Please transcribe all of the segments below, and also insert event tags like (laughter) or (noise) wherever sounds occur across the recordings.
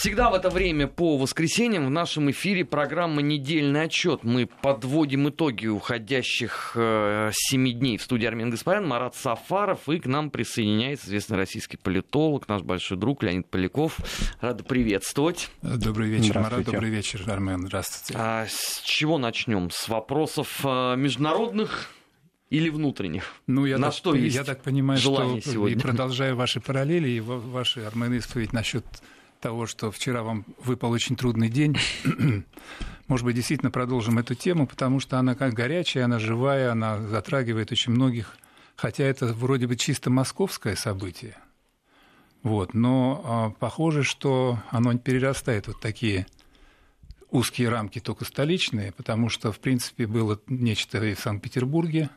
Всегда в это время по воскресеньям в нашем эфире программа «Недельный отчет». Мы подводим итоги уходящих э, семи дней в студии Армен Гаспарян, Марат Сафаров, и к нам присоединяется известный российский политолог, наш большой друг Леонид Поляков. Рада приветствовать. Добрый вечер, Марат, добрый вечер, Армен, здравствуйте. А с чего начнем? С вопросов э, международных или внутренних? Ну, я На так, что есть я так понимаю, желание что сегодня? и продолжая ваши параллели и ва- ваши, Армен, исповедь насчет того, что вчера вам выпал очень трудный день. (clears throat) Может быть, действительно продолжим эту тему, потому что она как горячая, она живая, она затрагивает очень многих, хотя это вроде бы чисто московское событие. Вот, но а, похоже, что оно перерастает вот такие узкие рамки только столичные, потому что, в принципе, было нечто и в Санкт-Петербурге,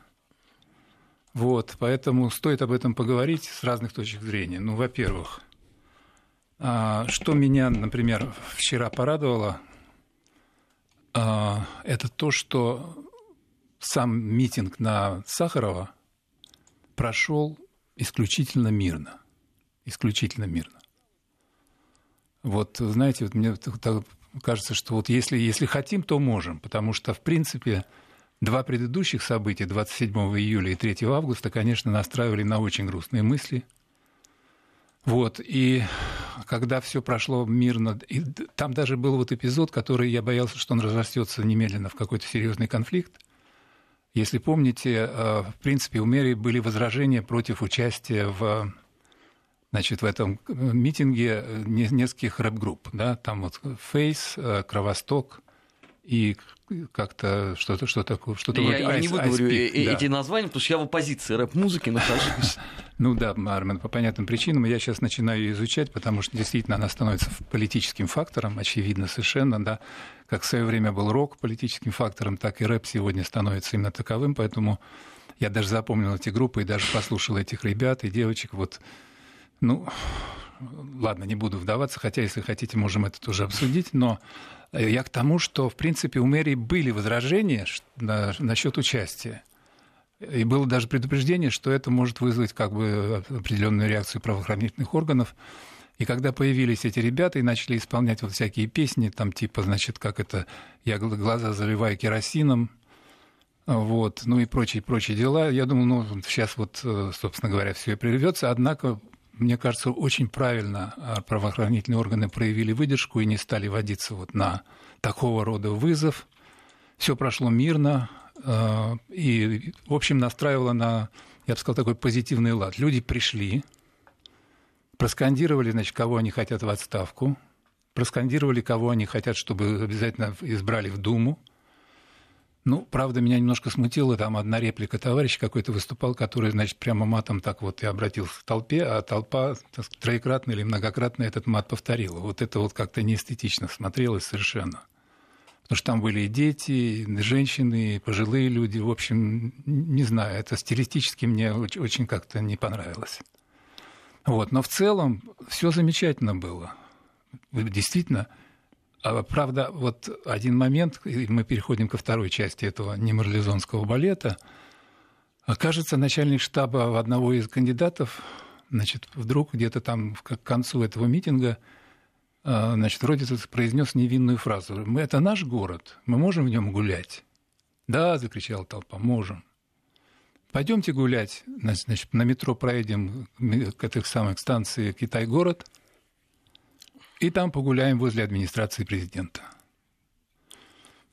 вот, поэтому стоит об этом поговорить с разных точек зрения. Ну, во-первых, что меня, например, вчера порадовало, а, это то, что сам митинг на Сахарова прошел исключительно мирно. Исключительно мирно. Вот, знаете, вот мне кажется, что вот если, если хотим, то можем, потому что, в принципе, два предыдущих события, 27 июля и 3 августа, конечно, настраивали на очень грустные мысли. Вот, и когда все прошло мирно, и там даже был вот эпизод, который я боялся, что он разрастется немедленно в какой-то серьезный конфликт. Если помните, э, в принципе, у мэрии были возражения против участия в значит, в этом э, митинге э, не- нескольких рэп-групп. Да? Там вот Фейс, Кровосток и как-то что-то что такое, что-то Я, вроде я не выговорю Peak, э- да. эти названия, потому что я в оппозиции рэп-музыки нахожусь. (laughs) Ну да, Армен, по понятным причинам. Я сейчас начинаю ее изучать, потому что действительно она становится политическим фактором, очевидно совершенно, да. Как в свое время был рок политическим фактором, так и рэп сегодня становится именно таковым, поэтому я даже запомнил эти группы и даже послушал этих ребят и девочек. Вот, ну, ладно, не буду вдаваться, хотя, если хотите, можем это тоже обсудить, но э, я к тому, что, в принципе, у мэрии были возражения на- насчет участия. И было даже предупреждение, что это может вызвать как бы определенную реакцию правоохранительных органов. И когда появились эти ребята и начали исполнять вот всякие песни, там типа, значит, как это «Я гл- глаза заливаю керосином», вот, ну и прочие, прочие дела, я думаю, ну, сейчас вот, э, собственно говоря, все и прервется. Однако, мне кажется, очень правильно а, правоохранительные органы проявили выдержку и не стали водиться вот на такого рода вызов. Все прошло мирно, э, и, в общем, настраивало на, я бы сказал, такой позитивный лад. Люди пришли, проскандировали, значит, кого они хотят в отставку, проскандировали, кого они хотят, чтобы обязательно избрали в Думу. Ну, правда, меня немножко смутило, там одна реплика товарища какой-то выступал, который, значит, прямо матом так вот и обратился к толпе, а толпа так сказать, троекратно или многократно этот мат повторила. Вот это вот как-то неэстетично смотрелось совершенно. Потому что там были и дети, и женщины, и пожилые люди. В общем, не знаю, это стилистически мне очень, как-то не понравилось. Вот. Но в целом все замечательно было. Действительно, Правда, вот один момент, и мы переходим ко второй части этого немарлезонского балета. Кажется, начальник штаба одного из кандидатов, значит, вдруг где-то там к концу этого митинга, а, значит, вроде произнес невинную фразу. «Мы, это наш город, мы можем в нем гулять?» «Да», — закричала толпа, «можем». Пойдемте гулять, значит, на метро проедем к этой самой станции Китай-город – и там погуляем возле администрации президента.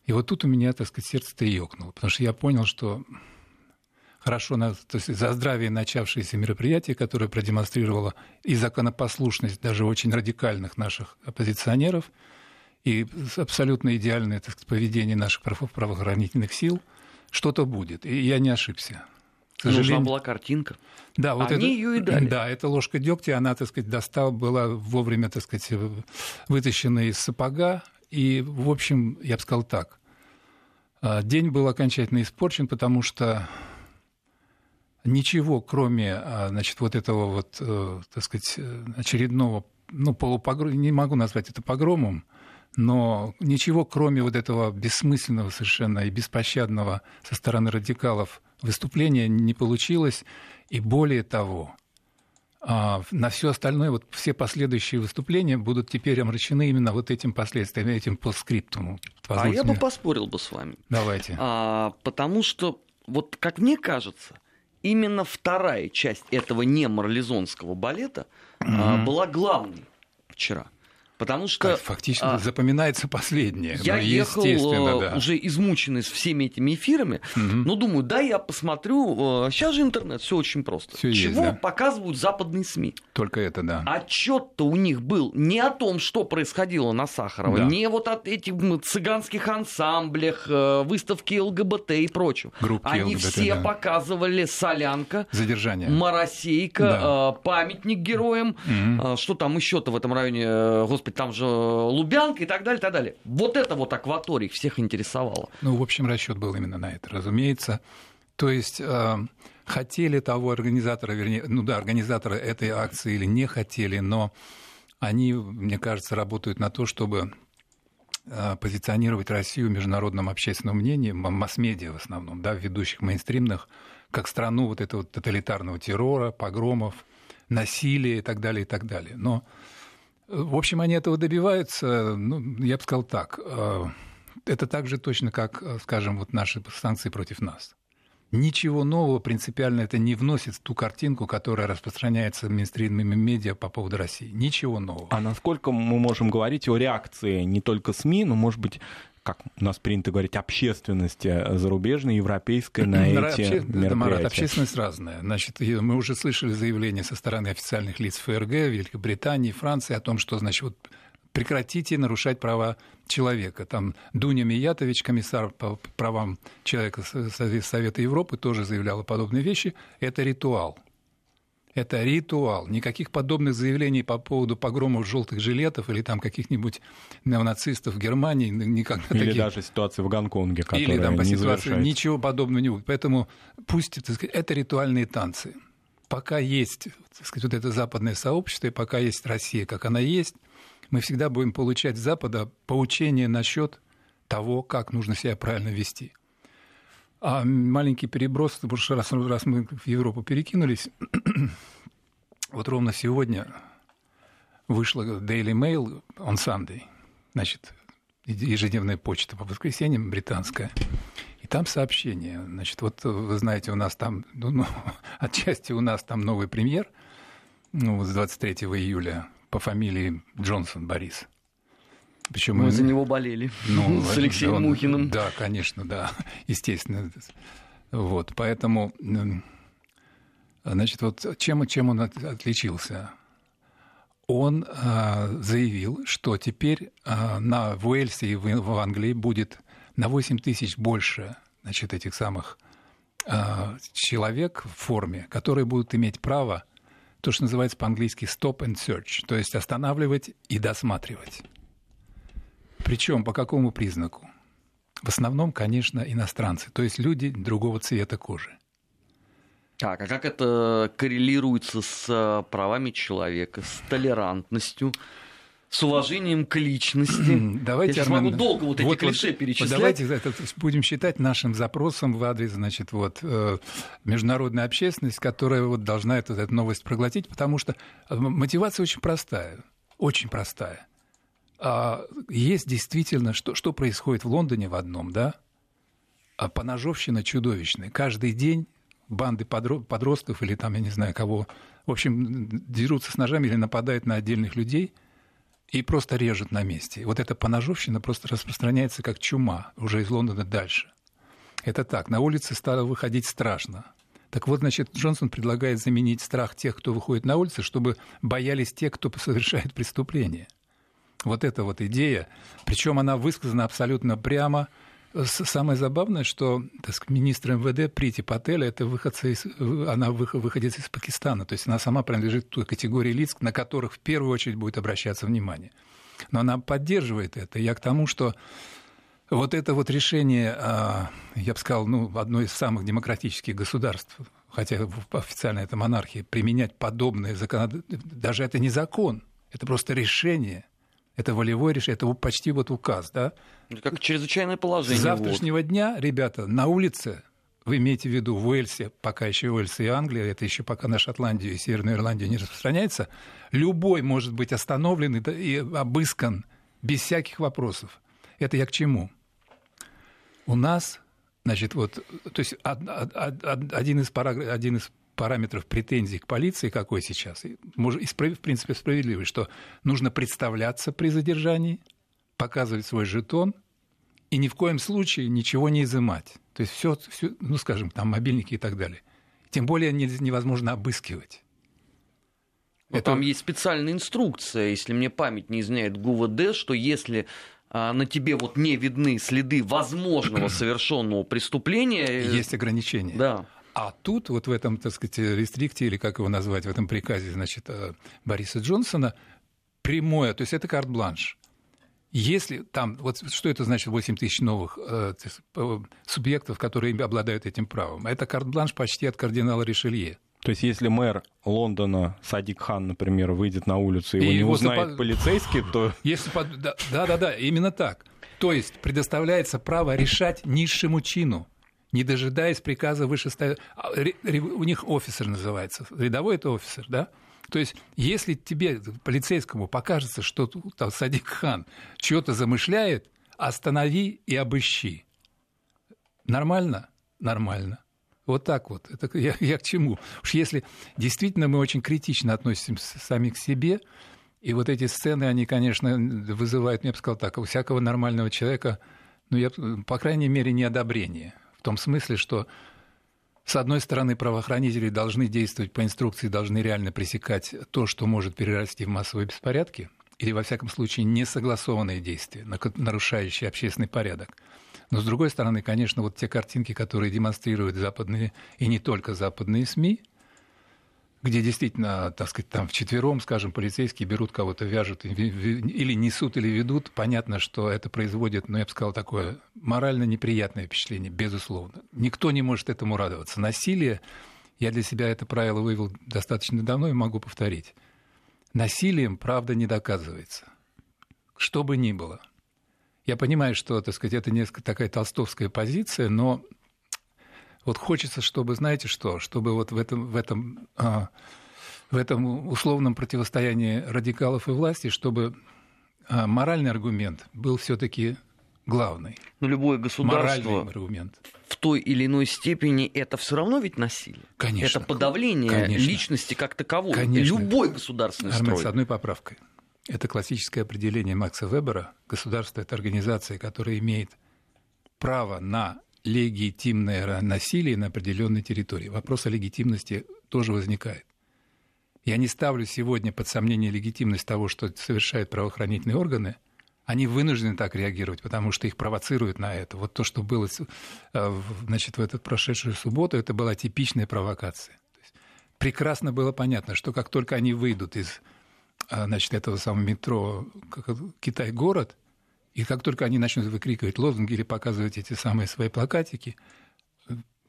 И вот тут у меня, так сказать, сердце-то и ёкнуло, потому что я понял, что хорошо, то есть за здравие начавшееся мероприятие, которое продемонстрировало и законопослушность даже очень радикальных наших оппозиционеров, и абсолютно идеальное так сказать, поведение наших правоохранительных сил, что-то будет. И я не ошибся. Нужна была картинка. Да, вот Они это, ее и дали. Да, эта ложка дегтя, она, так сказать, достала, была вовремя, так сказать, вытащена из сапога. И, в общем, я бы сказал так. День был окончательно испорчен, потому что ничего, кроме, значит, вот этого вот, так сказать, очередного, ну, полупогрома, не могу назвать это погромом, но ничего, кроме вот этого бессмысленного совершенно и беспощадного со стороны радикалов выступления не получилось. И более того, А на все остальное, вот все последующие выступления будут теперь омрачены именно вот этим последствием, этим постскриптумом. А я бы поспорил бы с вами. Давайте. А, потому что, вот как мне кажется, именно вторая часть этого не марлезонского балета mm-hmm. а, была главной вчера. Потому что... Фактически а, запоминается последнее. Я ну, ехал да. уже измученный всеми этими эфирами, угу. но думаю, да, я посмотрю. Сейчас же интернет, все очень просто. Всё Чего есть, да? показывают западные СМИ? Только это, да. Отчет-то у них был не о том, что происходило на Сахарова, да. не вот от этих цыганских ансамблях, э, выставки ЛГБТ и прочего. Группки Они ЛГБТ, все да. показывали Солянка, Задержание. Моросейка, да. Э, памятник героям, угу. что там еще-то в этом районе, господи, господи, там же Лубянка и так далее, и так далее. Вот это вот акватория всех интересовало. Ну, в общем, расчет был именно на это, разумеется. То есть э, хотели того организатора, вернее, ну да, организатора этой акции или не хотели, но они, мне кажется, работают на то, чтобы э, позиционировать Россию в международном общественном мнении, масс-медиа в основном, да, в ведущих мейнстримных, как страну вот этого тоталитарного террора, погромов, насилия и так далее, и так далее. Но в общем, они этого добиваются, ну, я бы сказал так, э, это так же точно, как, э, скажем, вот наши санкции против нас. Ничего нового принципиально это не вносит в ту картинку, которая распространяется мейнстримными медиа по поводу России. Ничего нового. А насколько мы можем говорить о реакции не только СМИ, но, может быть, как у нас принято говорить, общественности э, зарубежной, европейской на эти Обще... мероприятия? Марат, общественность разная. Значит, мы уже слышали заявления со стороны официальных лиц ФРГ, Великобритании, Франции о том, что, значит, вот прекратите нарушать права человека. Там Дуня Миятович, комиссар по правам человека Совета Европы, тоже заявляла подобные вещи. Это ритуал. Это ритуал. Никаких подобных заявлений по поводу погромов желтых жилетов или там каких-нибудь неонацистов в Германии никогда Или таких... даже ситуации в Гонконге, которая Или там по не ситуации ничего подобного не будет. Поэтому пусть так сказать, это ритуальные танцы. Пока есть так сказать, вот это западное сообщество, и пока есть Россия, как она есть, мы всегда будем получать с Запада поучение насчет того, как нужно себя правильно вести. А маленький переброс, потому что раз, раз мы в Европу перекинулись, (clears throat) вот ровно сегодня вышла Daily Mail on Sunday, значит, ежедневная почта по воскресеньям британская. И там сообщение. Значит, вот вы знаете, у нас там, ну, ну (laughs) отчасти у нас там новый премьер, ну, с 23 июля по фамилии Джонсон Борис. Причем мы, мы за него болели ну, (laughs) с Алексеем он, Мухиным. Да, конечно, да, естественно. Вот, поэтому, значит, вот чем, чем он отличился? Он а, заявил, что теперь а, на, в Уэльсе и в, в Англии будет на 8 тысяч больше значит, этих самых а, человек в форме, которые будут иметь право, то, что называется по-английски stop and search, то есть останавливать и досматривать. Причем по какому признаку? В основном, конечно, иностранцы, то есть люди другого цвета кожи. Так, а как это коррелируется с э, правами человека, с толерантностью? с уважением к личности. Давайте, Я Армен, могу долго вот, вот эти клише вот, перечислять. Давайте это будем считать нашим запросом в адрес, значит, вот, э, международной общественности, которая вот должна эту, эту новость проглотить, потому что э, мотивация очень простая, очень простая. А есть действительно, что, что происходит в Лондоне в одном, да? А поножовщина чудовищная. Каждый день банды подростков или там, я не знаю кого, в общем, дерутся с ножами или нападают на отдельных людей и просто режут на месте. Вот эта поножовщина просто распространяется как чума уже из Лондона дальше. Это так. На улице стало выходить страшно. Так вот, значит, Джонсон предлагает заменить страх тех, кто выходит на улицы, чтобы боялись те, кто совершает преступления – вот эта вот идея, причем она высказана абсолютно прямо. Самое забавное, что так сказать, министр МВД Прити Патель это выходца из, она выходец из Пакистана, то есть она сама принадлежит той категории лиц, на которых в первую очередь будет обращаться внимание. Но она поддерживает это. Я к тому, что вот это вот решение, а, я бы сказал, ну, одно из самых демократических государств, хотя официально это монархия, применять подобные законодательства, даже это не закон, это просто решение это волевое решение, это почти вот указ, да? Как чрезвычайное положение. С завтрашнего вот. дня, ребята, на улице вы имеете в виду в Уэльсе, пока еще Уэльс и Англия, это еще пока на Шотландию и Северную Ирландию не распространяется, любой может быть остановлен и обыскан без всяких вопросов. Это я к чему? У нас, значит, вот, то есть один из, параграф, один из параметров претензий к полиции какой сейчас, и, в принципе, справедливый, что нужно представляться при задержании, показывать свой жетон и ни в коем случае ничего не изымать. То есть все, все ну, скажем, там мобильники и так далее. Тем более невозможно обыскивать. Но Это... Там есть специальная инструкция, если мне память не изменяет ГУВД, что если а, на тебе вот не видны следы возможного (clears throat) совершенного преступления... Э, есть ограничения. Да. А тут, вот в этом, так сказать, рестрикте, или как его назвать, в этом приказе, значит, э, Бориса Джонсона, прямое, то есть это карт-бланш. Если там, вот что это значит 8 тысяч новых э, субъектов, которые обладают этим правом? Это карт-бланш почти от кардинала Ришелье. То есть, если мэр Лондона Садик Хан, например, выйдет на улицу и его не узнает запад... полицейский, то... Если под... Да-да-да, именно так. То есть предоставляется право решать низшему чину, не дожидаясь приказа вышестоящего. А, у них офицер называется. Рядовой это офицер, да? То есть, если тебе, полицейскому, покажется, что там, Садик Хан что-то замышляет, останови и обыщи. Нормально? Нормально. Вот так вот. Это я, я к чему? Уж если действительно мы очень критично относимся сами к себе, и вот эти сцены, они, конечно, вызывают, я бы сказал так, у всякого нормального человека, ну, я, по крайней мере, неодобрение. В том смысле, что с одной стороны, правоохранители должны действовать по инструкции, должны реально пресекать то, что может перерасти в массовые беспорядки, или, во всяком случае, несогласованные действия, нарушающие общественный порядок. Но, с другой стороны, конечно, вот те картинки, которые демонстрируют западные, и не только западные СМИ, где действительно, так сказать, там вчетвером, скажем, полицейские берут кого-то, вяжут или несут, или ведут, понятно, что это производит, ну, я бы сказал, такое морально неприятное впечатление, безусловно. Никто не может этому радоваться. Насилие, я для себя это правило вывел достаточно давно и могу повторить. Насилием правда не доказывается. Что бы ни было. Я понимаю, что, так сказать, это несколько такая толстовская позиция, но вот хочется, чтобы, знаете что, чтобы вот в этом, в этом, а, в этом условном противостоянии радикалов и власти, чтобы а, моральный аргумент был все-таки главный. Но любое государство аргумент. в той или иной степени это все равно ведь насилие. Конечно. Это подавление конечно. личности как таковой. Конечно. Любой государственный Армен, строй. с одной поправкой. Это классическое определение Макса Вебера. Государство – это организация, которая имеет право на легитимное насилие на определенной территории. Вопрос о легитимности тоже возникает. Я не ставлю сегодня под сомнение легитимность того, что совершают правоохранительные органы. Они вынуждены так реагировать, потому что их провоцируют на это. Вот то, что было э, значит, в эту прошедшую субботу, это была типичная провокация. Прекрасно было понятно, что как только они выйдут из э, значит, этого самого метро Китай-город, и как только они начнут выкрикивать лозунги или показывать эти самые свои плакатики,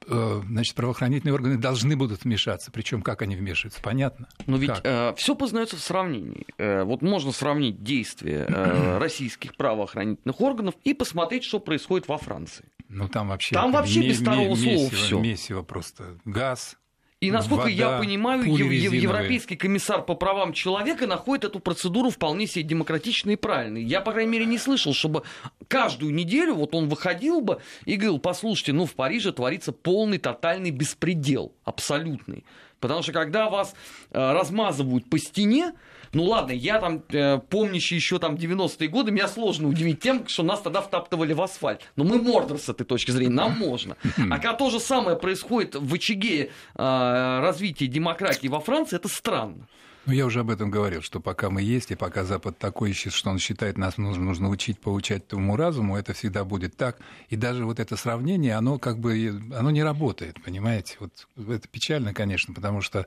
э, значит, правоохранительные органы должны будут вмешаться. Причем как они вмешиваются, понятно. Но ведь э, все познается в сравнении. Э, вот можно сравнить действия э, (clears throat) российских правоохранительных органов и посмотреть, что происходит во Франции. Ну там вообще. Там вообще без второго слова все. Месиво просто газ, и насколько вода, я понимаю, ев- Европейский комиссар по правам человека находит эту процедуру вполне себе демократичной и правильной. Я, по крайней мере, не слышал, чтобы каждую неделю вот он выходил бы и говорил, послушайте, ну в Париже творится полный, тотальный беспредел, абсолютный. Потому что когда вас э, размазывают по стене, ну ладно, я там, э, помнящий еще там 90-е годы, меня сложно удивить тем, что нас тогда втаптывали в асфальт. Но мы мордор с этой точки зрения, нам можно. А когда то же самое происходит в очаге э, развития демократии во Франции, это странно. Ну, я уже об этом говорил, что пока мы есть, и пока Запад такой что он считает, нас нужно, нужно учить, поучать тому разуму, это всегда будет так. И даже вот это сравнение, оно как бы, оно не работает, понимаете? Вот это печально, конечно, потому что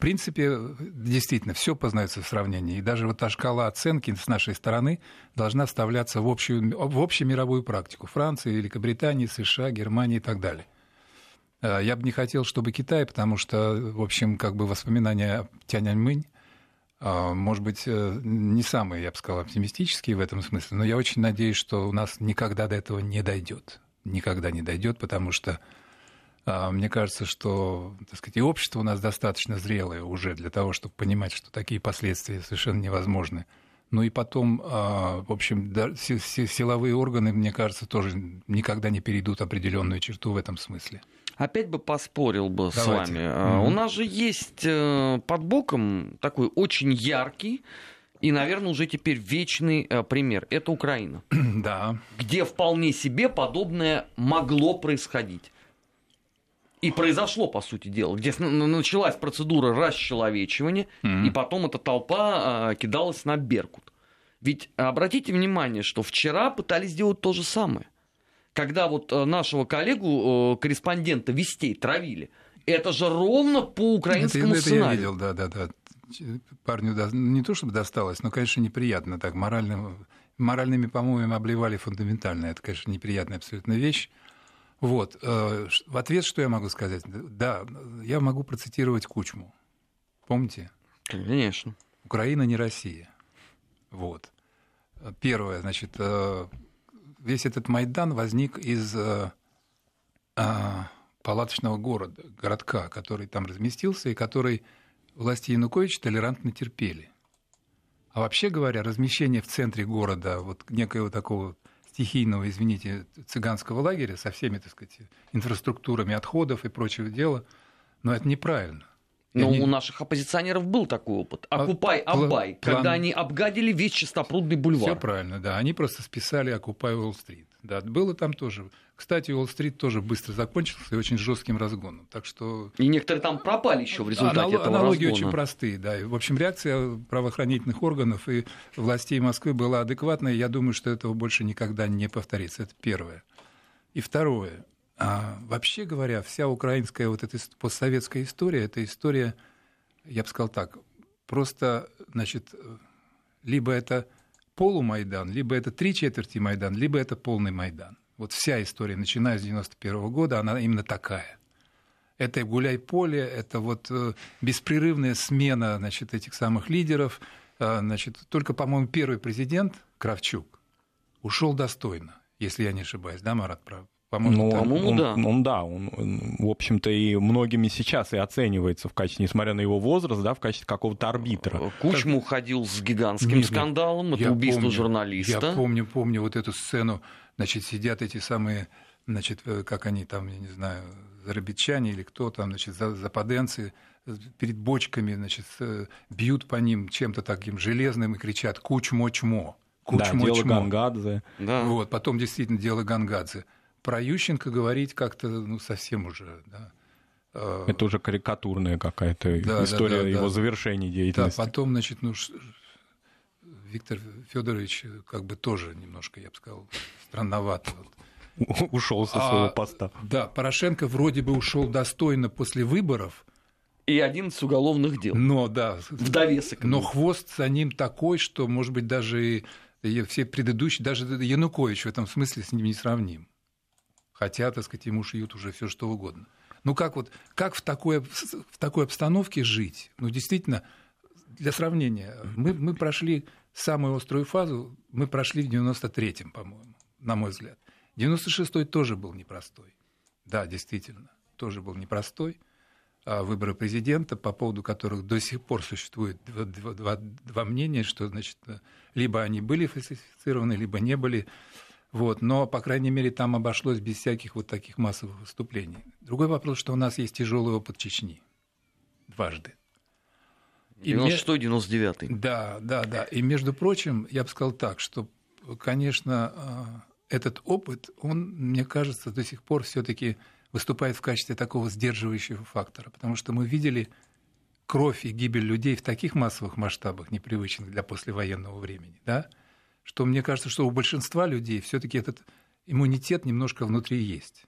принципе, действительно, все познается в сравнении. И даже вот та шкала оценки с нашей стороны должна вставляться в общую, в общую мировую практику. Франции, Великобритании, США, Германии и так далее. Э, я бы не хотел, чтобы Китай, потому что, в общем, как бы воспоминания о Тяньаньмынь, э, может быть, э, не самые, я бы сказал, оптимистические в этом смысле, но я очень надеюсь, что у нас никогда до этого не дойдет. Никогда не дойдет, потому что А, мне кажется, что так сказать, и общество у нас достаточно зрелое уже для того, чтобы понимать, что такие последствия совершенно невозможны. Ну и потом, а, в общем, силовые органы, мне кажется, тоже никогда не перейдут определенную черту в этом смысле. Опять бы поспорил бы Давайте. с вами. Mm-hmm. У нас же есть э, под боком такой очень яркий и, наверное, уже теперь вечный э, пример. Это Украина. (clears throat) Да. Где вполне себе подобное могло происходить. И произошло, по сути дела, где началась процедура расчеловечивания, mm-hmm. и потом эта толпа э, кидалась на Беркут. Ведь обратите внимание, что вчера пытались сделать то же самое. Когда вот э, нашего коллегу, э, корреспондента Вестей травили, это же ровно по украинскому это, сценарию. Это я видел, да, да, да. Парню не то чтобы досталось, но, конечно, неприятно так. Морально, моральными помоями обливали фундаментально. Это, конечно, неприятная абсолютно вещь. Вот. Э, в ответ что я могу сказать? Да, я могу процитировать Кучму. Помните? Конечно. Украина не Россия. Вот. Первое, значит, э, весь этот Майдан возник из э, палаточного города, городка, который там разместился и который власти Януковича толерантно терпели. А вообще говоря, размещение в центре города вот некоего такого стихийного, извините, цыганского лагеря со всеми, так сказать, инфраструктурами отходов и прочего дела, но это неправильно. Но не... у наших оппозиционеров был такой опыт. А Окупай, Абай, план... когда они обгадили весь чистопрудный бульвар. Все правильно, да. Они просто списали Окупай Уолл-стрит. Да, было там тоже. Кстати, Уолл-стрит тоже быстро закончился и очень жестким разгоном. Так что... И некоторые там пропали еще в результате Анал... этого Аналогии разгона. очень простые, да. в общем, реакция правоохранительных органов и властей Москвы была адекватная. Я думаю, что этого больше никогда не повторится. Это первое. И второе. А, вообще говоря, вся украинская вот эта постсоветская история, это история, я бы сказал так, просто, значит, либо это полумайдан, либо это три четверти Майдан, либо это полный Майдан. Вот вся история, начиная с 91 года, она именно такая. Это гуляй-поле, это вот э, беспрерывная смена значит, этих самых лидеров. А, значит, только, по-моему, первый президент Кравчук ушел достойно, если я не ошибаюсь, да, Марат, прав? По-моему, ну, он, он, да. Он, да, он, он, в общем-то, и многими сейчас и оценивается в качестве, несмотря на его возраст, да, в качестве какого-то арбитра. Кучма как... уходил с гигантским нет, скандалом, это убийство помню, журналиста. Я помню, помню вот эту сцену, значит, сидят эти самые, значит, э, как они там, я не знаю, зарабичане или кто там, значит, западенцы перед бочками, значит, бьют по ним чем-то таким железным и кричат «Кучмо-чмо». Кучмо, да, дело Гангадзе. Да. Вот, потом действительно дело Гангадзе. Про Ющенко говорить как-то ну, совсем уже, да. А, Это уже карикатурная какая-то да, история да, да, его да. завершения деятельности. Да, потом, значит, ну, Виктор Федорович как бы тоже немножко, я бы сказал, странновато. Ушел со своего а, поста. Да, Порошенко вроде бы ушел достойно после выборов. И 11 уголовных дел. Но, да. В довесок. Но хвост за ним такой, что, может быть, даже и все предыдущие, даже Янукович в этом смысле с ним не сравним хотя, так сказать, ему шьют уже все что угодно. Ну как вот, как в такой, в такой обстановке жить? Ну действительно, для сравнения, мы, мы прошли самую острую фазу, мы прошли в 93-м, по-моему, на мой взгляд. 96-й тоже был непростой. Да, действительно, тоже был непростой. А выборы президента, по поводу которых до сих пор существует два, два, два мнения, что, значит, либо они были фальсифицированы, либо не были. Вот, но, по крайней мере, там обошлось без всяких вот таких массовых выступлений. Другой вопрос, что у нас есть тяжелый опыт Чечни. Дважды. 96-99. Да, да, да. И, между прочим, я бы сказал так, что, конечно, э, этот опыт, он, мне кажется, до сих пор все таки выступает в качестве такого сдерживающего фактора, потому что мы видели кровь и гибель людей в таких массовых масштабах, непривычных для послевоенного времени, да, что мне кажется, что у большинства людей все-таки этот иммунитет немножко внутри есть.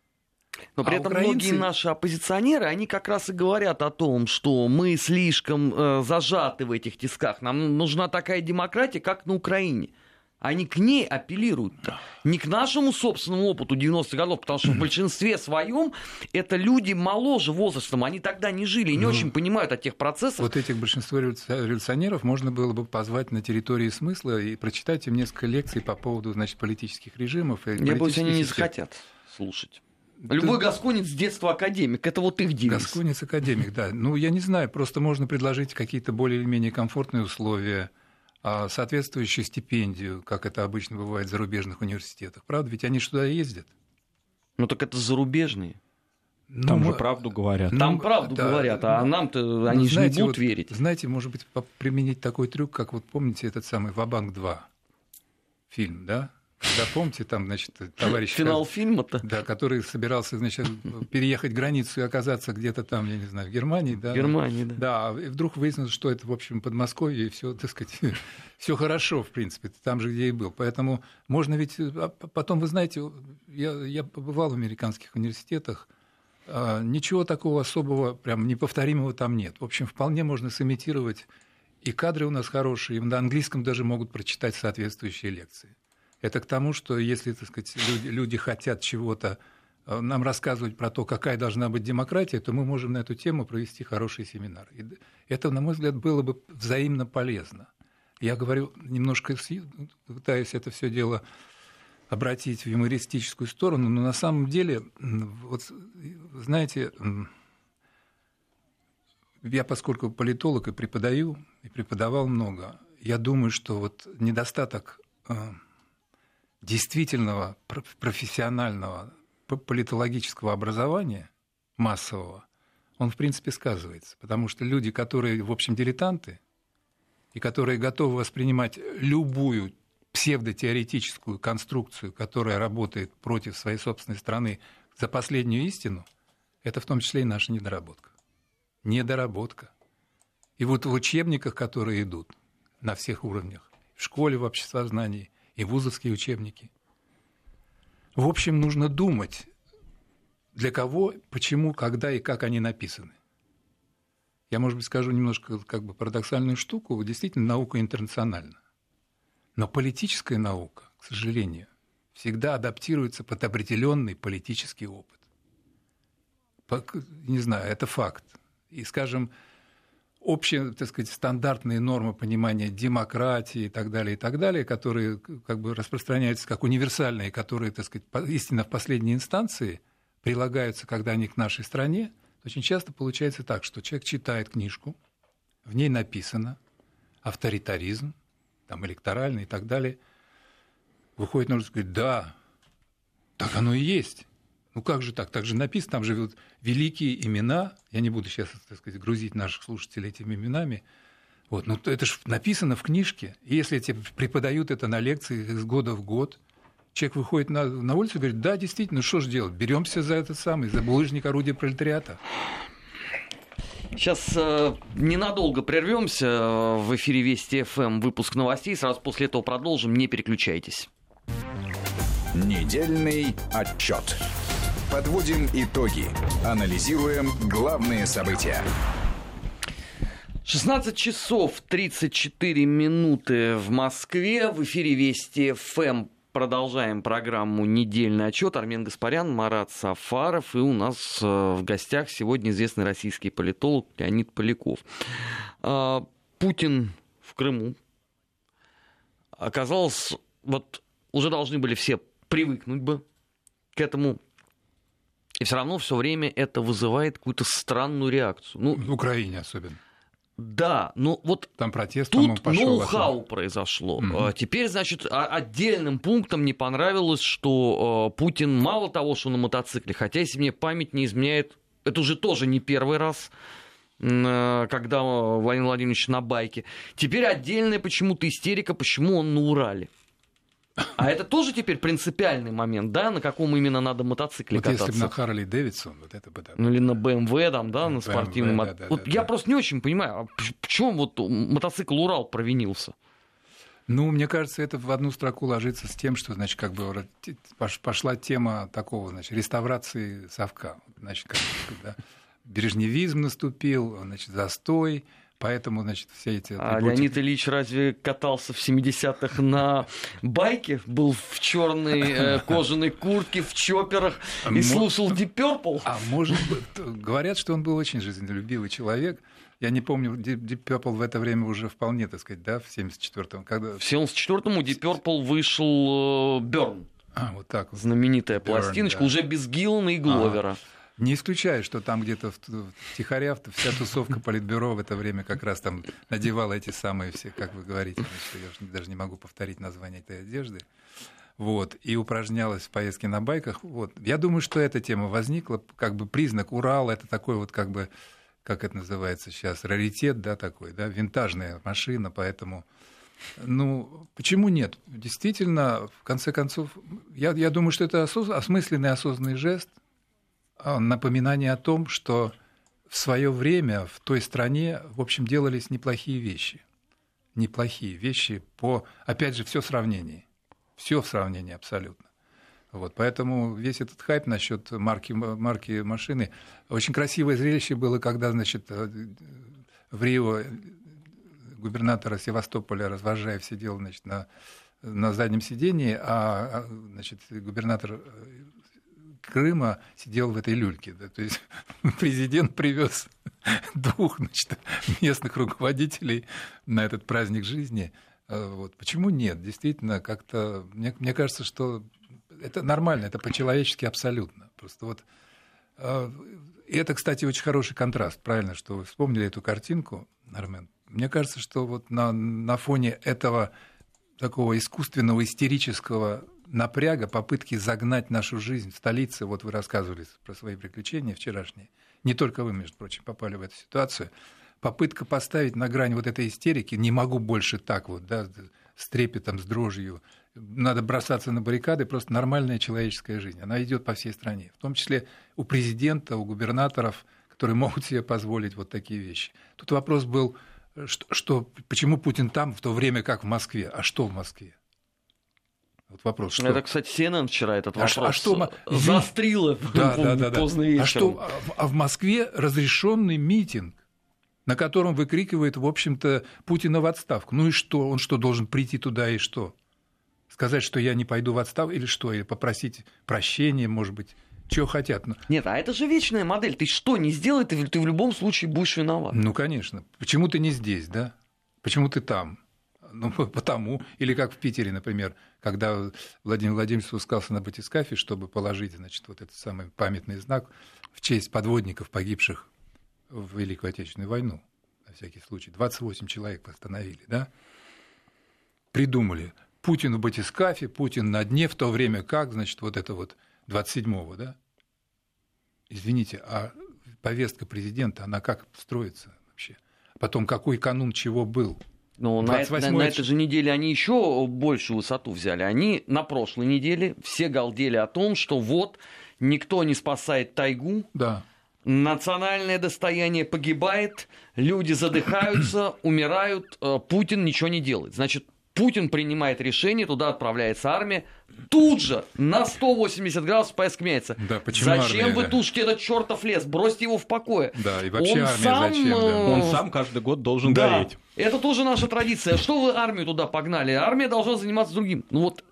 Но при а этом украинцы... многие наши оппозиционеры, они как раз и говорят о том, что мы слишком э, зажаты в этих тисках. Нам нужна такая демократия, как на Украине они к ней апеллируют. -то. Не к нашему собственному опыту 90-х годов, потому что в большинстве своем это люди моложе возрастом, они тогда не жили и не ну, очень понимают о тех процессах. Вот этих большинство революционеров можно было бы позвать на территории смысла и прочитать им несколько лекций по поводу значит, политических режимов. И Я боюсь, они не захотят слушать. Любой Ты... гасконец с детства академик, это вот их девиз. Гасконец академик, да. Ну, я не знаю, просто можно предложить какие-то более-менее комфортные условия, соответствующую стипендию, как это обычно бывает в зарубежных университетах. Правда, ведь они же туда ездят. Ну, так это зарубежные. Ну, там же правду говорят. Ну, там правду да, говорят, а ну, нам-то они же не будут вот, верить. Знаете, может быть, применить такой трюк, как вот помните этот самый Вабанк 2 фильм, да? Да, помните, там, значит, товарищ... Финал фильма-то? Да, который собирался, значит, переехать границу и оказаться где-то там, я не знаю, в Германии, да? В Германии, да. Да, и вдруг выяснилось, что это, в общем, Подмосковье, и все, так сказать, (laughs) все хорошо, в принципе, там же, где и был. Поэтому можно ведь... А потом, вы знаете, я, я побывал в американских университетах, а, ничего такого особого, прям неповторимого там нет. В общем, вполне можно сымитировать, и кадры у нас хорошие, и на английском даже могут прочитать соответствующие лекции. Это к тому, что если, так сказать, люди, люди хотят чего-то э, нам рассказывать про то, какая должна быть демократия, то мы можем на эту тему провести хороший семинар. И это, на мой взгляд, было бы взаимно полезно. Я говорю, немножко пытаюсь это все дело обратить в юмористическую сторону, но на самом деле, вот, знаете, я, поскольку политолог и преподаю, и преподавал много, я думаю, что вот недостаток э, действительного профессионального политологического образования массового, он, в принципе, сказывается. Потому что люди, которые, в общем, дилетанты, и которые готовы воспринимать любую псевдотеоретическую конструкцию, которая работает против своей собственной страны, за последнюю истину, это в том числе и наша недоработка. Недоработка. И вот в учебниках, которые идут на всех уровнях, в школе, в обществознании – и вузовские учебники. В общем, нужно думать, для кого, почему, когда и как они написаны. Я, может быть, скажу немножко как бы парадоксальную штуку. Действительно, наука интернациональна. Но политическая наука, к сожалению, всегда адаптируется под определенный политический опыт. Не знаю, это факт. И, скажем, общие, так сказать, стандартные нормы понимания демократии и так далее, и так далее, которые как бы распространяются как универсальные, которые, так сказать, истинно в последней инстанции прилагаются, когда они к нашей стране, очень часто получается так, что человек читает книжку, в ней написано авторитаризм, там, электоральный и так далее, выходит, нужно сказать, да, так оно и есть. Ну как же так? Так же написано, там живут великие имена. Я не буду сейчас, так сказать, грузить наших слушателей этими именами. Вот, ну это же написано в книжке. И если тебе преподают это на лекции из года в год, человек выходит на, на улицу и говорит, да, действительно, ну что же делать? Беремся за этот самый, за булыжник орудия пролетариата. Сейчас э, ненадолго прервемся э, в эфире Вести ФМ выпуск новостей. Сразу после этого продолжим. Не переключайтесь. Недельный отчет. Подводим итоги. Анализируем главные события. 16 часов 34 минуты в Москве. В эфире Вести ФМ продолжаем программу «Недельный отчет». Армен Гаспарян, Марат Сафаров. И у нас э, в гостях сегодня известный российский политолог Леонид Поляков. А, Путин в Крыму. Оказалось, вот уже должны были все привыкнуть бы к этому и все равно все время это вызывает какую-то странную реакцию. Ну, в Украине особенно. Да, ну вот там протест, тут ноу-хау произошло. Mm-hmm. Теперь, значит, отдельным пунктом не понравилось, что э, Путин мало того, что на мотоцикле, хотя, если мне память не изменяет, это уже тоже не первый раз, э, когда Владимир Владимирович на байке. Теперь отдельная почему-то истерика, почему он на Урале. А это тоже теперь принципиальный момент, да, на каком именно надо мотоцикле вот кататься? если бы на Харли Дэвидсон, вот это бы да. Ну или на BMW там, да, на BMW, спортивном. Да, да, вот да, я да. просто не очень понимаю, а почему вот мотоцикл Урал провинился? Ну, мне кажется, это в одну строку ложится с тем, что, значит, как бы пошла тема такого, значит, реставрации совка. Значит, как, да, брежневизм наступил, значит, застой, Поэтому, значит, все эти... А Леонид Ильич разве катался в 70-х на байке? Был в черной э, (laughs) кожаной куртке, в чоперах и слушал Deep Purple? А может быть, говорят, что он был очень жизнелюбивый человек. Я не помню, Deep Purple в это время уже вполне, так сказать, да, в 74-м. Когда... В 74-м у Deep Purple вышел Берн. А, вот так вот. Знаменитая Burn, пластиночка, да. уже без Гиллана и Гловера. А. Не исключаю, что там где-то в, втихаря вся тусовка политбюро в это время как раз там надевала эти самые все, как вы говорите, что я даже не могу повторить название этой одежды. Вот, и упражнялась в поездке на байках. Вот. Я думаю, что эта тема возникла, как бы признак Урал, это такой вот как бы, как это называется сейчас, раритет, да, такой, да, винтажная машина, поэтому... Ну, почему нет? Действительно, в конце концов, я, я думаю, что это осоз... осмысленный, осознанный жест – напоминание о том, что в свое время в той стране, в общем, делались неплохие вещи. Неплохие вещи по, опять же, все в сравнении. Все в сравнении абсолютно. Вот, поэтому весь этот хайп насчет марки, марки машины. Очень красивое зрелище было, когда, значит, э, в Рио губернатора Севастополя Развожаев сидел значит, на, на заднем сидении, а, а значит, губернатор Крыма сидел в этой люльке. Да, то есть (laughs) президент привез двух значит, местных руководителей на этот праздник жизни. А, вот. Почему нет? Действительно, как-то мне, мне кажется, что это нормально, это по-человечески абсолютно. Просто вот а, и это, кстати, очень хороший контраст, правильно, что вы вспомнили эту картинку, Армен. Мне кажется, что вот на, на фоне этого такого искусственного, истерического напряга, попытки загнать нашу жизнь в столице, вот вы рассказывали про свои приключения вчерашние, не только вы, между прочим, попали в эту ситуацию, попытка поставить на грань вот этой истерики, не могу больше так вот, да, с трепетом, с дрожью, надо бросаться на баррикады, просто нормальная человеческая жизнь, она идет по всей стране, в том числе у президента, у губернаторов, которые могут себе позволить вот такие вещи. Тут вопрос был, что, что почему Путин там в то время, как в Москве, а что в Москве? Вот вопрос, что... Это, кстати, CNN вчера этот вопрос а, а что... (laughs) заострила да, да, да, поздно вечером. А, что, а в Москве разрешенный митинг, на котором выкрикивает, в общем-то, Путина в отставку. Ну и что? Он что, должен прийти туда и что? Сказать, что я не пойду в отставку или что? Или попросить прощения, может быть? Чего хотят. Нет, а это же вечная модель. Ты что не сделай, ты, ты в любом случае будешь виноват. Ну, конечно. Почему ты не здесь, да? Почему ты там? Ну, (laughs) потому. Или как в Питере, например, когда Владимир Владимирович спускался на батискафе, чтобы положить, значит, вот этот самый памятный знак в честь подводников, погибших в Великую Отечественную войну, на всякий случай. 28 человек восстановили, да? Придумали. Путин в батискафе, Путин на дне, в то время как, значит, вот это вот 27-го, да? Извините, а повестка президента, она как строится вообще? Потом, какой канун чего был – ну, на, на, на этой же неделе они еще большую высоту взяли. Они на прошлой неделе все галдели о том, что вот никто не спасает тайгу. Да. Национальное достояние погибает, люди задыхаются, (clears throat) умирают, э, Путин ничего не делает. Значит, Путин принимает решение, туда отправляется армия, тут же на 180 градусов поездка меняется. Да, почему зачем армия, вы да? тушите этот чертов лес? Бросьте его в покое. Да, и вообще он армия сам, зачем? Да? Э, он сам каждый год должен да, гореть. Это тоже наша традиция. Что вы армию туда погнали? Армия должна заниматься другим. Ну вот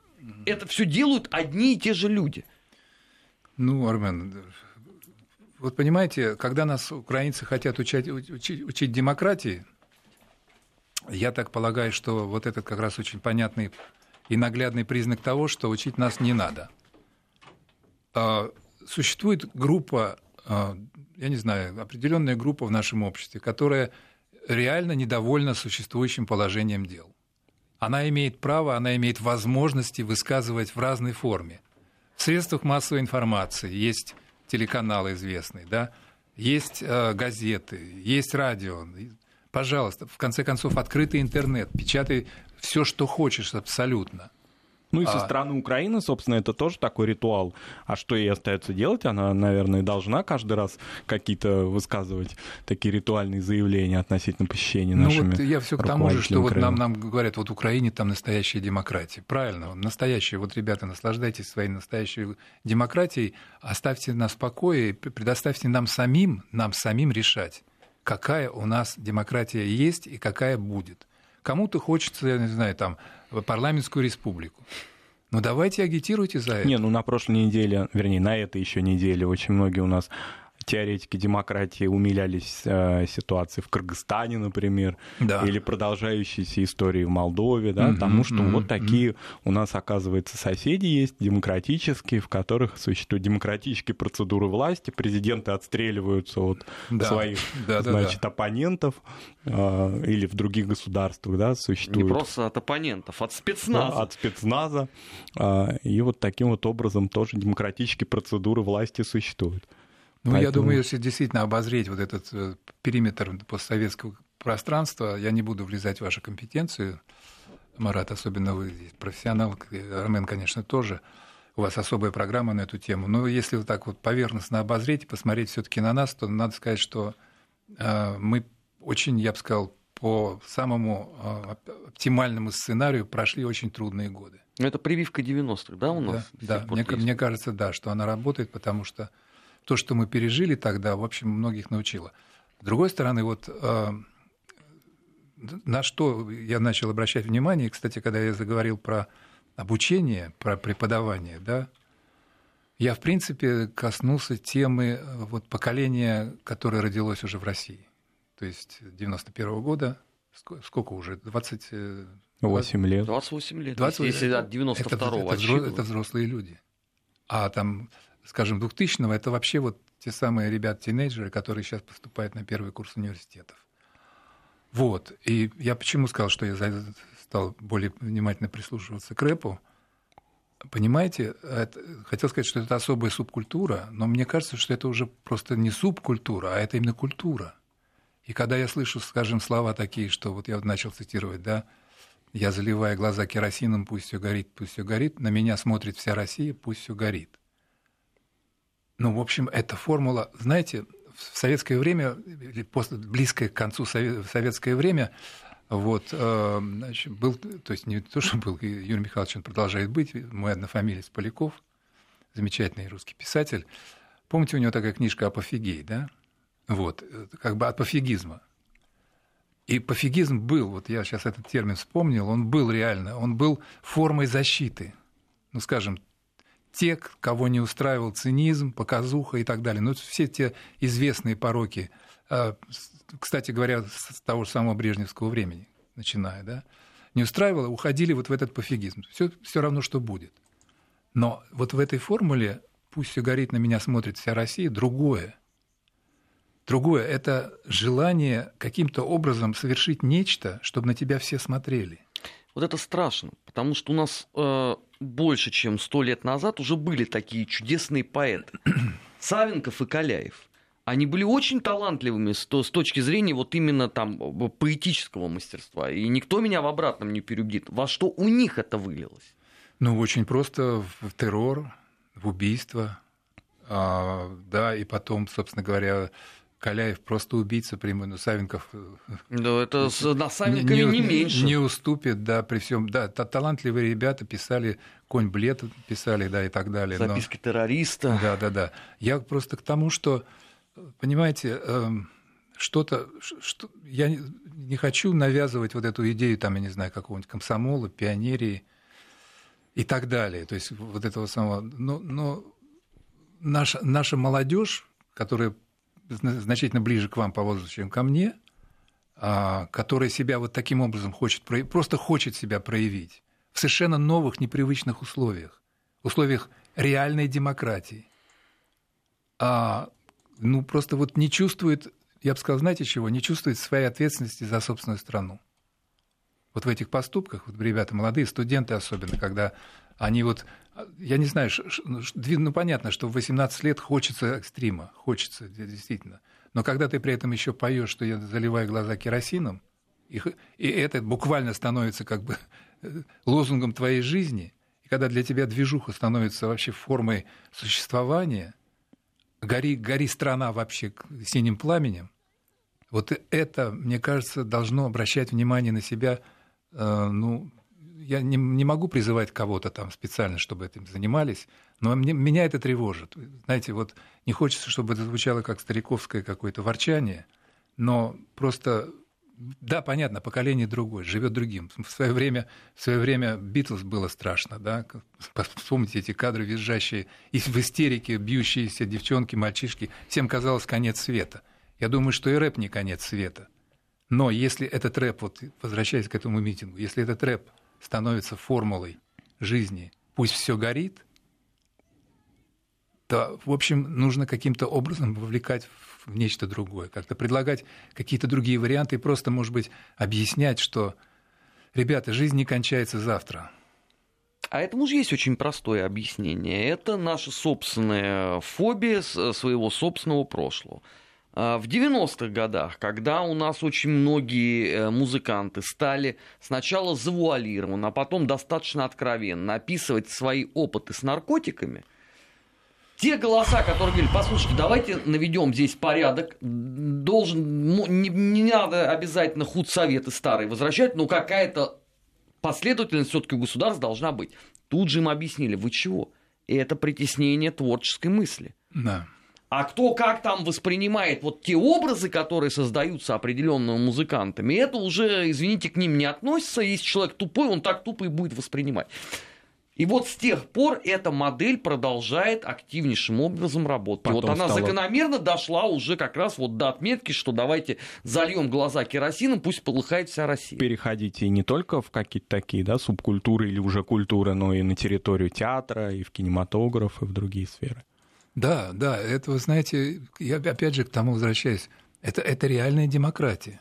это все делают одни и те же люди. Ну, Армен, вот понимаете, когда нас украинцы хотят учить, учить, учить демократии, я так полагаю, что вот этот как раз очень понятный и наглядный признак того, что учить нас не надо. А, существует группа, а, я не знаю, определенная группа в нашем обществе, которая реально недовольна существующим положением дел. Она имеет право, она имеет возможности высказывать в разной форме. В средствах массовой информации есть телеканалы известные, да, есть э, газеты, есть радио, Пожалуйста, в конце концов, открытый интернет, печатай все, что хочешь абсолютно. Ну и со а... стороны Украины, собственно, это тоже такой ритуал. А что ей остается делать? Она, наверное, должна каждый раз какие-то высказывать такие ритуальные заявления относительно посещения ну, нашими вот я все к тому же, что вот нам, нам говорят, вот Украине там настоящая демократия. Правильно, настоящая. Вот, ребята, наслаждайтесь своей настоящей демократией, оставьте нас в покое, предоставьте нам самим, нам самим решать какая у нас демократия есть и какая будет. Кому-то хочется, я не знаю, там, парламентскую республику. Но давайте агитируйте за это. Не, ну на прошлой неделе, вернее, на этой еще неделе очень многие у нас теоретики демократии умилялись э, ситуации в Кыргызстане, например, да. или продолжающейся истории в Молдове, да, mm-hmm, тому, что mm-hmm, вот такие mm-hmm. у нас, оказывается, соседи есть, демократические, в которых существуют демократические процедуры власти, президенты отстреливаются от да. своих, да, значит, да, да. оппонентов, э, или в других государствах, да, существуют. Не просто от оппонентов, от спецназа. Да, от спецназа. Э, и вот таким вот образом тоже демократические процедуры власти существуют. Ну, Поэтому... я думаю, если действительно обозреть вот этот э, периметр постсоветского пространства, я не буду влезать в вашу компетенцию, Марат, особенно вы здесь профессионал, Армен, конечно, тоже. У вас особая программа на эту тему. Но если вот так вот поверхностно обозреть и посмотреть все таки на нас, то надо сказать, что э, мы очень, я бы сказал, по самому э, оптимальному сценарию прошли очень трудные годы. Это прививка 90-х, да, у нас? Да, да. Мне, мне кажется, да, что она работает, потому что то, что мы пережили тогда, в общем, многих научило. С другой стороны, вот э, на что я начал обращать внимание, кстати, когда я заговорил про обучение, про преподавание, да, я, в принципе, коснулся темы э, вот, поколения, которое родилось уже в России. То есть 91 -го года, сколько уже, 20... 8 лет. 28 лет. 20... Если от 92-го это, это, это взрослые люди. А там скажем, 2000-го, это вообще вот те самые ребята-тинейджеры, которые сейчас поступают на первый курс университетов. Вот. И я почему сказал, что я стал более внимательно прислушиваться к рэпу? Понимаете, это, хотел сказать, что это особая субкультура, но мне кажется, что это уже просто не субкультура, а это именно культура. И когда я слышу, скажем, слова такие, что вот я начал цитировать, да, я заливаю глаза керосином, пусть все горит, пусть все горит, на меня смотрит вся Россия, пусть все горит. Ну, в общем, эта формула, знаете, в советское время, или после, близкое к концу советское время, вот, э, значит, был, то есть не то, что был, Юрий Михайлович, он продолжает быть, мой однофамилец Поляков, замечательный русский писатель. Помните, у него такая книжка «Апофигей», да? Вот, как бы от пофигизма. И пофигизм был, вот я сейчас этот термин вспомнил, он был реально, он был формой защиты. Ну, скажем, те, кого не устраивал цинизм, показуха и так далее. Ну, все те известные пороки, а, кстати говоря, с того же самого брежневского времени, начиная, да, не устраивало, уходили вот в этот пофигизм. Все равно, что будет. Но вот в этой формуле «пусть все горит, на меня смотрит вся Россия» другое. Другое – это желание каким-то образом совершить нечто, чтобы на тебя все смотрели. Вот это страшно, потому что у нас э, больше, чем сто лет назад уже были такие чудесные поэты. (clears throat) Савенков и Каляев. Они были очень талантливыми с, с точки зрения вот именно там поэтического мастерства. И никто меня в обратном не переубедит. Во что у них это вылилось? Ну, очень просто в террор, в убийство. А, да, и потом, собственно говоря, Каляев просто убийца прямой, но Савенков... Э, да, это на Савенкове не, не меньше. Не уступит, да, при всем... Да, талантливые ребята писали, Конь Блед писали, да, и так далее. Записки но... террориста. Да, да, да. Я просто к тому, что, понимаете, эм, что-то... Что... Я не хочу навязывать вот эту идею, там, я не знаю, какого-нибудь комсомола, пионерии и так далее. То есть вот этого самого... Но, но наша, наша молодежь, которая значительно ближе к вам по возрасту, чем ко мне, а, которая себя вот таким образом хочет, просто хочет себя проявить в совершенно новых, непривычных условиях, условиях реальной демократии. А, ну, просто вот не чувствует, я бы сказал, знаете чего, не чувствует своей ответственности за собственную страну. Вот в этих поступках, вот ребята молодые, студенты особенно, когда они вот, я не знаю, ну, ну понятно, что в 18 лет хочется экстрима, хочется действительно. Но когда ты при этом еще поешь, что я заливаю глаза керосином, и, и это буквально становится как бы лозунгом твоей жизни, и когда для тебя движуха становится вообще формой существования, гори, гори страна вообще синим пламенем, вот это, мне кажется, должно обращать внимание на себя, э, ну, я не, не могу призывать кого-то там специально, чтобы этим занимались, но мне, меня это тревожит. Знаете, вот не хочется, чтобы это звучало как стариковское какое-то ворчание, но просто да, понятно, поколение другое, живет другим. В свое время, в свое время Битлз было страшно, да. Вспомните эти кадры визжащие, и в истерике бьющиеся девчонки, мальчишки. Всем казалось конец света. Я думаю, что и рэп не конец света. Но если этот рэп, вот возвращаясь к этому митингу, если этот рэп становится формулой жизни, пусть все горит, то, в общем, нужно каким-то образом вовлекать в нечто другое, как-то предлагать какие-то другие варианты и просто, может быть, объяснять, что, ребята, жизнь не кончается завтра. А этому же есть очень простое объяснение. Это наша собственная фобия своего собственного прошлого. А, в 90-х годах, когда у нас очень многие э, музыканты стали сначала завуалированно, а потом достаточно откровенно описывать свои опыты с наркотиками, те голоса, которые говорили, послушайте, давайте наведем здесь порядок, должен, не, не надо обязательно худсоветы старые возвращать, но какая-то последовательность все-таки у государства должна быть. Тут же им объяснили, вы чего? Это притеснение творческой мысли. Да. А кто как там воспринимает вот те образы, которые создаются определенными музыкантами, это уже, извините, к ним не относится. Если человек тупой, он так тупо и будет воспринимать. И вот с тех пор эта модель продолжает активнейшим образом работать. Потом вот она стала... закономерно дошла уже как раз вот до отметки, что давайте зальем глаза керосином, пусть полыхает вся Россия. Переходите не только в какие-то такие да, субкультуры или уже культуры, но и на территорию театра, и в кинематограф, и в другие сферы. Да, да, это, вы знаете, я опять же к тому возвращаюсь. Это, это реальная демократия.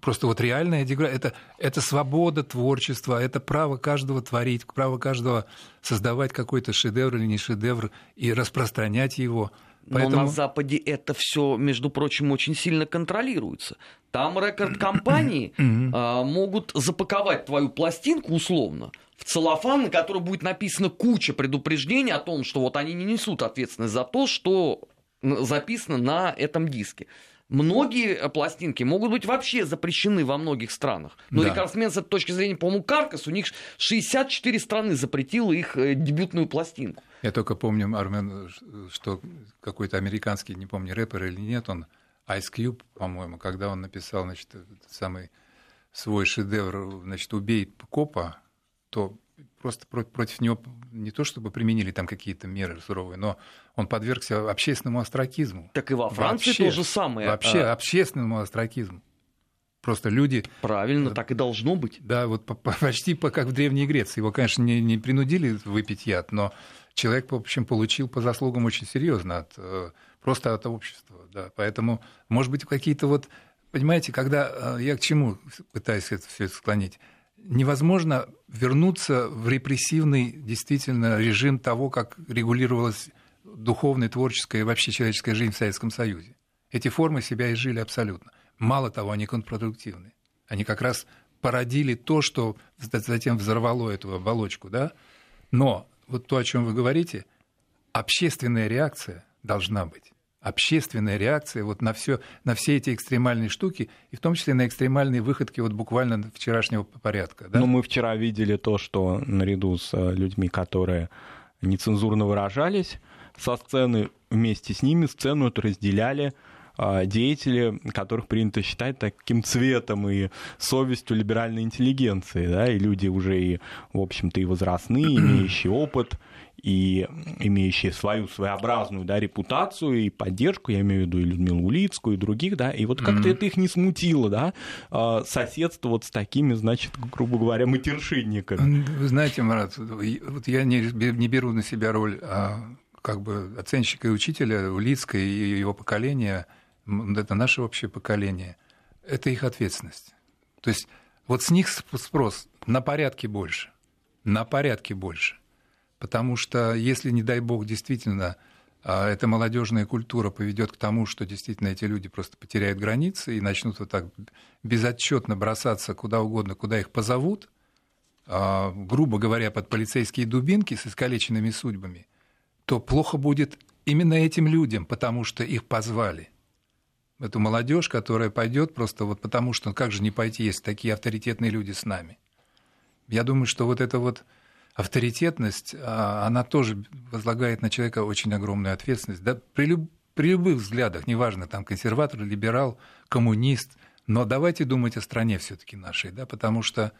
Просто вот реальная демократия это, это свобода творчества, это право каждого творить, право каждого создавать какой-то шедевр или не шедевр и распространять его. Поэтому... Но на Западе это все, между прочим, очень сильно контролируется. Там рекорд-компании а, могут запаковать твою пластинку условно в целлофан, на который будет написано куча предупреждений о том, что вот они не несут ответственность за то, что записано на этом диске. Многие э, пластинки могут быть вообще запрещены во многих странах. Но да. рекордсмен с этой точки зрения, по-моему, Каркас, у них 64 страны запретило их э, дебютную пластинку. Я только помню, Армен, что какой-то американский, не помню, рэпер или нет, он Ice Cube, по-моему, когда он написал, значит, этот самый свой шедевр, значит, «Убей копа», то просто против него не то чтобы применили там какие-то меры суровые, но он подвергся общественному остракизму. Так и во Франции вообще, то же самое. Вообще а... общественному остракизму. Просто люди... Правильно, так и должно быть. Да, вот почти как в Древней Греции. Его, конечно, не, не принудили выпить яд, но человек, в общем, получил по заслугам очень серьезно от, э, просто от общества. Да. Поэтому, может быть, какие-то вот... Понимаете, когда э, я к чему пытаюсь это все склонить? Невозможно вернуться в репрессивный действительно режим того, как регулировалась духовная, творческая и вообще человеческая жизнь в Советском Союзе. Эти формы себя изжили абсолютно. Мало того, они контрпродуктивны. Они как раз породили то, что затем взорвало эту оболочку. Да? Но вот то, о чем вы говорите, общественная реакция должна быть общественная реакция вот на, все, на все эти экстремальные штуки, и в том числе на экстремальные выходки вот буквально вчерашнего порядка. Да? Ну, мы вчера видели то, что наряду с э, людьми, которые нецензурно выражались, со сцены вместе с ними сцену эту разделяли а, деятели, которых принято считать таким цветом и совестью либеральной интеллигенции, да, и люди уже и, в общем-то, и возрастные, имеющие опыт, и имеющие свою своеобразную да, репутацию и поддержку, я имею в виду и Людмилу Улицкую, и других, да, и вот как-то mm-hmm. это их не смутило, да, а, соседство вот с такими, значит, грубо говоря, матершинниками. Вы знаете, Марат, вот я не, не беру на себя роль а, как бы оценщика и учителя Улицкой и его поколения, это наше общее поколение, это их ответственность. То есть вот с них спрос на порядке больше, на порядке больше. Потому что если, не дай бог, действительно а, эта молодежная культура поведет к тому, что действительно эти люди просто потеряют границы и начнут вот так безотчетно бросаться куда угодно, куда их позовут, а, грубо говоря, под полицейские дубинки с искалеченными судьбами, то плохо будет именно этим людям, потому что их позвали. Эту молодежь, которая пойдет просто вот потому, что как же не пойти, если такие авторитетные люди с нами. Я думаю, что вот это вот авторитетность, а, она тоже возлагает на человека очень огромную ответственность. Да, при, люб, при любых взглядах, неважно, там консерватор, либерал, коммунист, Но давайте думать о стране все-таки нашей, да, потому что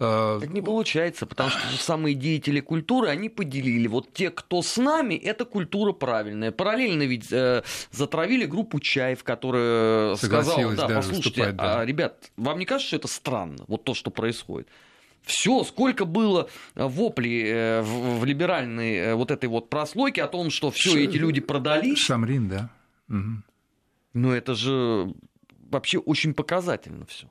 э, так не получается, потому что самые деятели культуры, они поделили. Вот те, кто с нами, это культура правильная. Параллельно ведь э, затравили группу Чаев, которая сказала, да послушайте, да. А, ребят, вам не кажется, что это странно, вот то, что происходит? Все, сколько было э, воплей э, в, либеральной э, вот этой вот прослойке о том, что все эти люди продались. Шамрин, да. Угу. Ну это же вообще очень показательно все.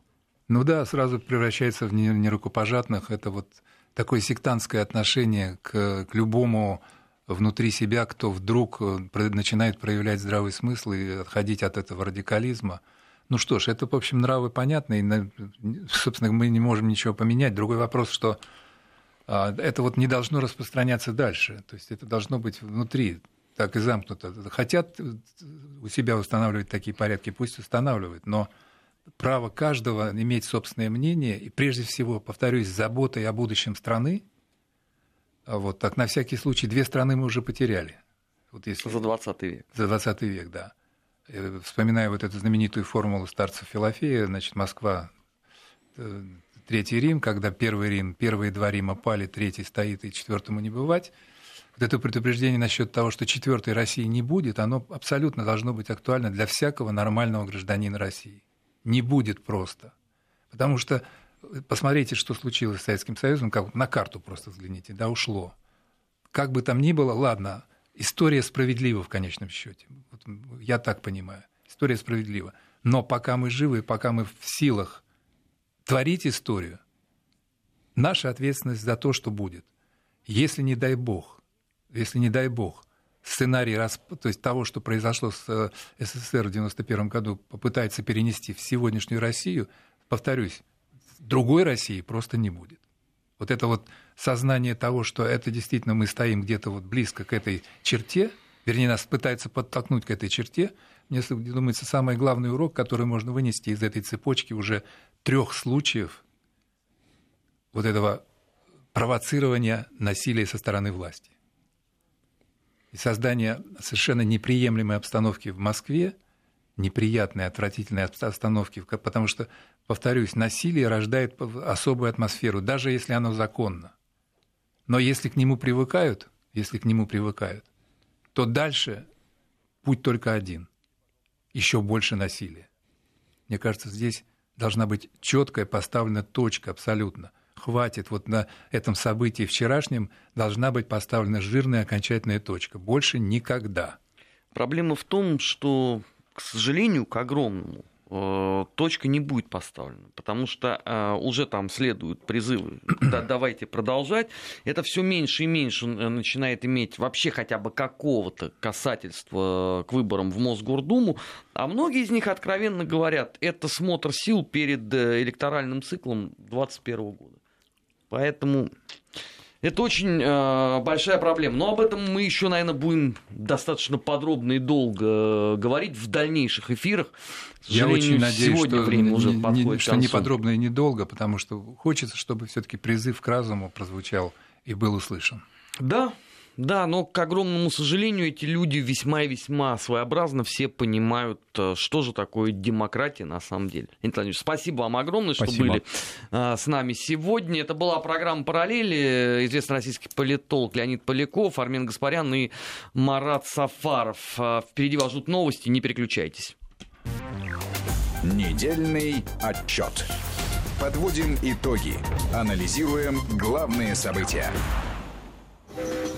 Ну да, сразу превращается в нерукопожатных. Это вот такое сектантское отношение к, к любому внутри себя, кто вдруг начинает проявлять здравый смысл и отходить от этого радикализма. Ну что ж, это, в общем, нравы понятны, и, собственно, мы не можем ничего поменять. Другой вопрос, что а, это вот не должно распространяться дальше, то есть это должно быть внутри, так и замкнуто. Хотят у себя устанавливать такие порядки, пусть устанавливают, но право каждого иметь собственное мнение, и прежде всего, повторюсь, заботой о будущем страны, а вот так на всякий случай, две страны мы уже потеряли. Вот если... За 20 век. За 20 век, да. Э, вспоминая вот эту знаменитую формулу старца Филофея, значит, Москва, э, Третий Рим, когда Первый Рим, первые два Рима пали, третий стоит и четвертому не бывать. Вот это предупреждение насчет того, что четвертой России не будет, оно абсолютно должно быть актуально для всякого нормального гражданина России. Не будет просто. Потому что э, посмотрите, что случилось с Советским Союзом, как на карту просто взгляните, да, ушло. Как бы там ни было, ладно, история справедлива в конечном счете. Вот я так понимаю. История справедлива. Но пока мы живы, пока мы в силах творить историю, наша ответственность за то, что будет. Если не дай бог, если не дай бог, сценарий то есть того, что произошло с э, СССР в 1991 году, попытается перенести в сегодняшнюю Россию, повторюсь, другой России просто не будет. Вот это вот сознание того, что это действительно мы стоим где-то вот близко к этой черте, вернее, нас пытаются подтолкнуть к этой черте, мне думается, самый главный урок, который можно вынести из этой цепочки уже трех случаев вот этого провоцирования насилия со стороны власти. И создание совершенно неприемлемой обстановки в Москве, неприятной, отвратительной обстановки, потому что повторюсь, насилие рождает особую атмосферу, даже если оно законно. Но если к нему привыкают, если к нему привыкают, то дальше путь только один – еще больше насилия. Мне кажется, здесь должна быть четкая поставлена точка абсолютно. Хватит, вот на этом событии вчерашнем должна быть поставлена жирная окончательная точка. Больше никогда. Проблема в том, что, к сожалению, к огромному, точка не будет поставлена, потому что э, уже там следуют призывы, да, (coughs) давайте продолжать. Это все меньше и меньше э, начинает иметь вообще хотя бы какого-то касательства к выборам в Мосгордуму, а многие из них откровенно говорят, это смотр сил перед электоральным циклом 2021 года. Поэтому это очень э, большая проблема. Но об этом мы еще, наверное, будем достаточно подробно и долго э, говорить в дальнейших эфирах. Я очень надеюсь, сегодня что, время уже не, подходит что не подробно и недолго, потому что хочется, чтобы все-таки призыв к разуму прозвучал и был услышан. Да, да, но, к огромному сожалению, эти люди весьма и весьма своеобразно все понимают, э, что же такое демократия на самом деле. Леонид спасибо вам огромное, что спасибо. были а, с нами сегодня. Это была программа «Параллели». Известный российский политолог Леонид Поляков, Армен Гаспарян и Марат Сафаров. А, впереди вас ждут новости, не переключайтесь. Недельный отчет. Подводим итоги. Анализируем главные события.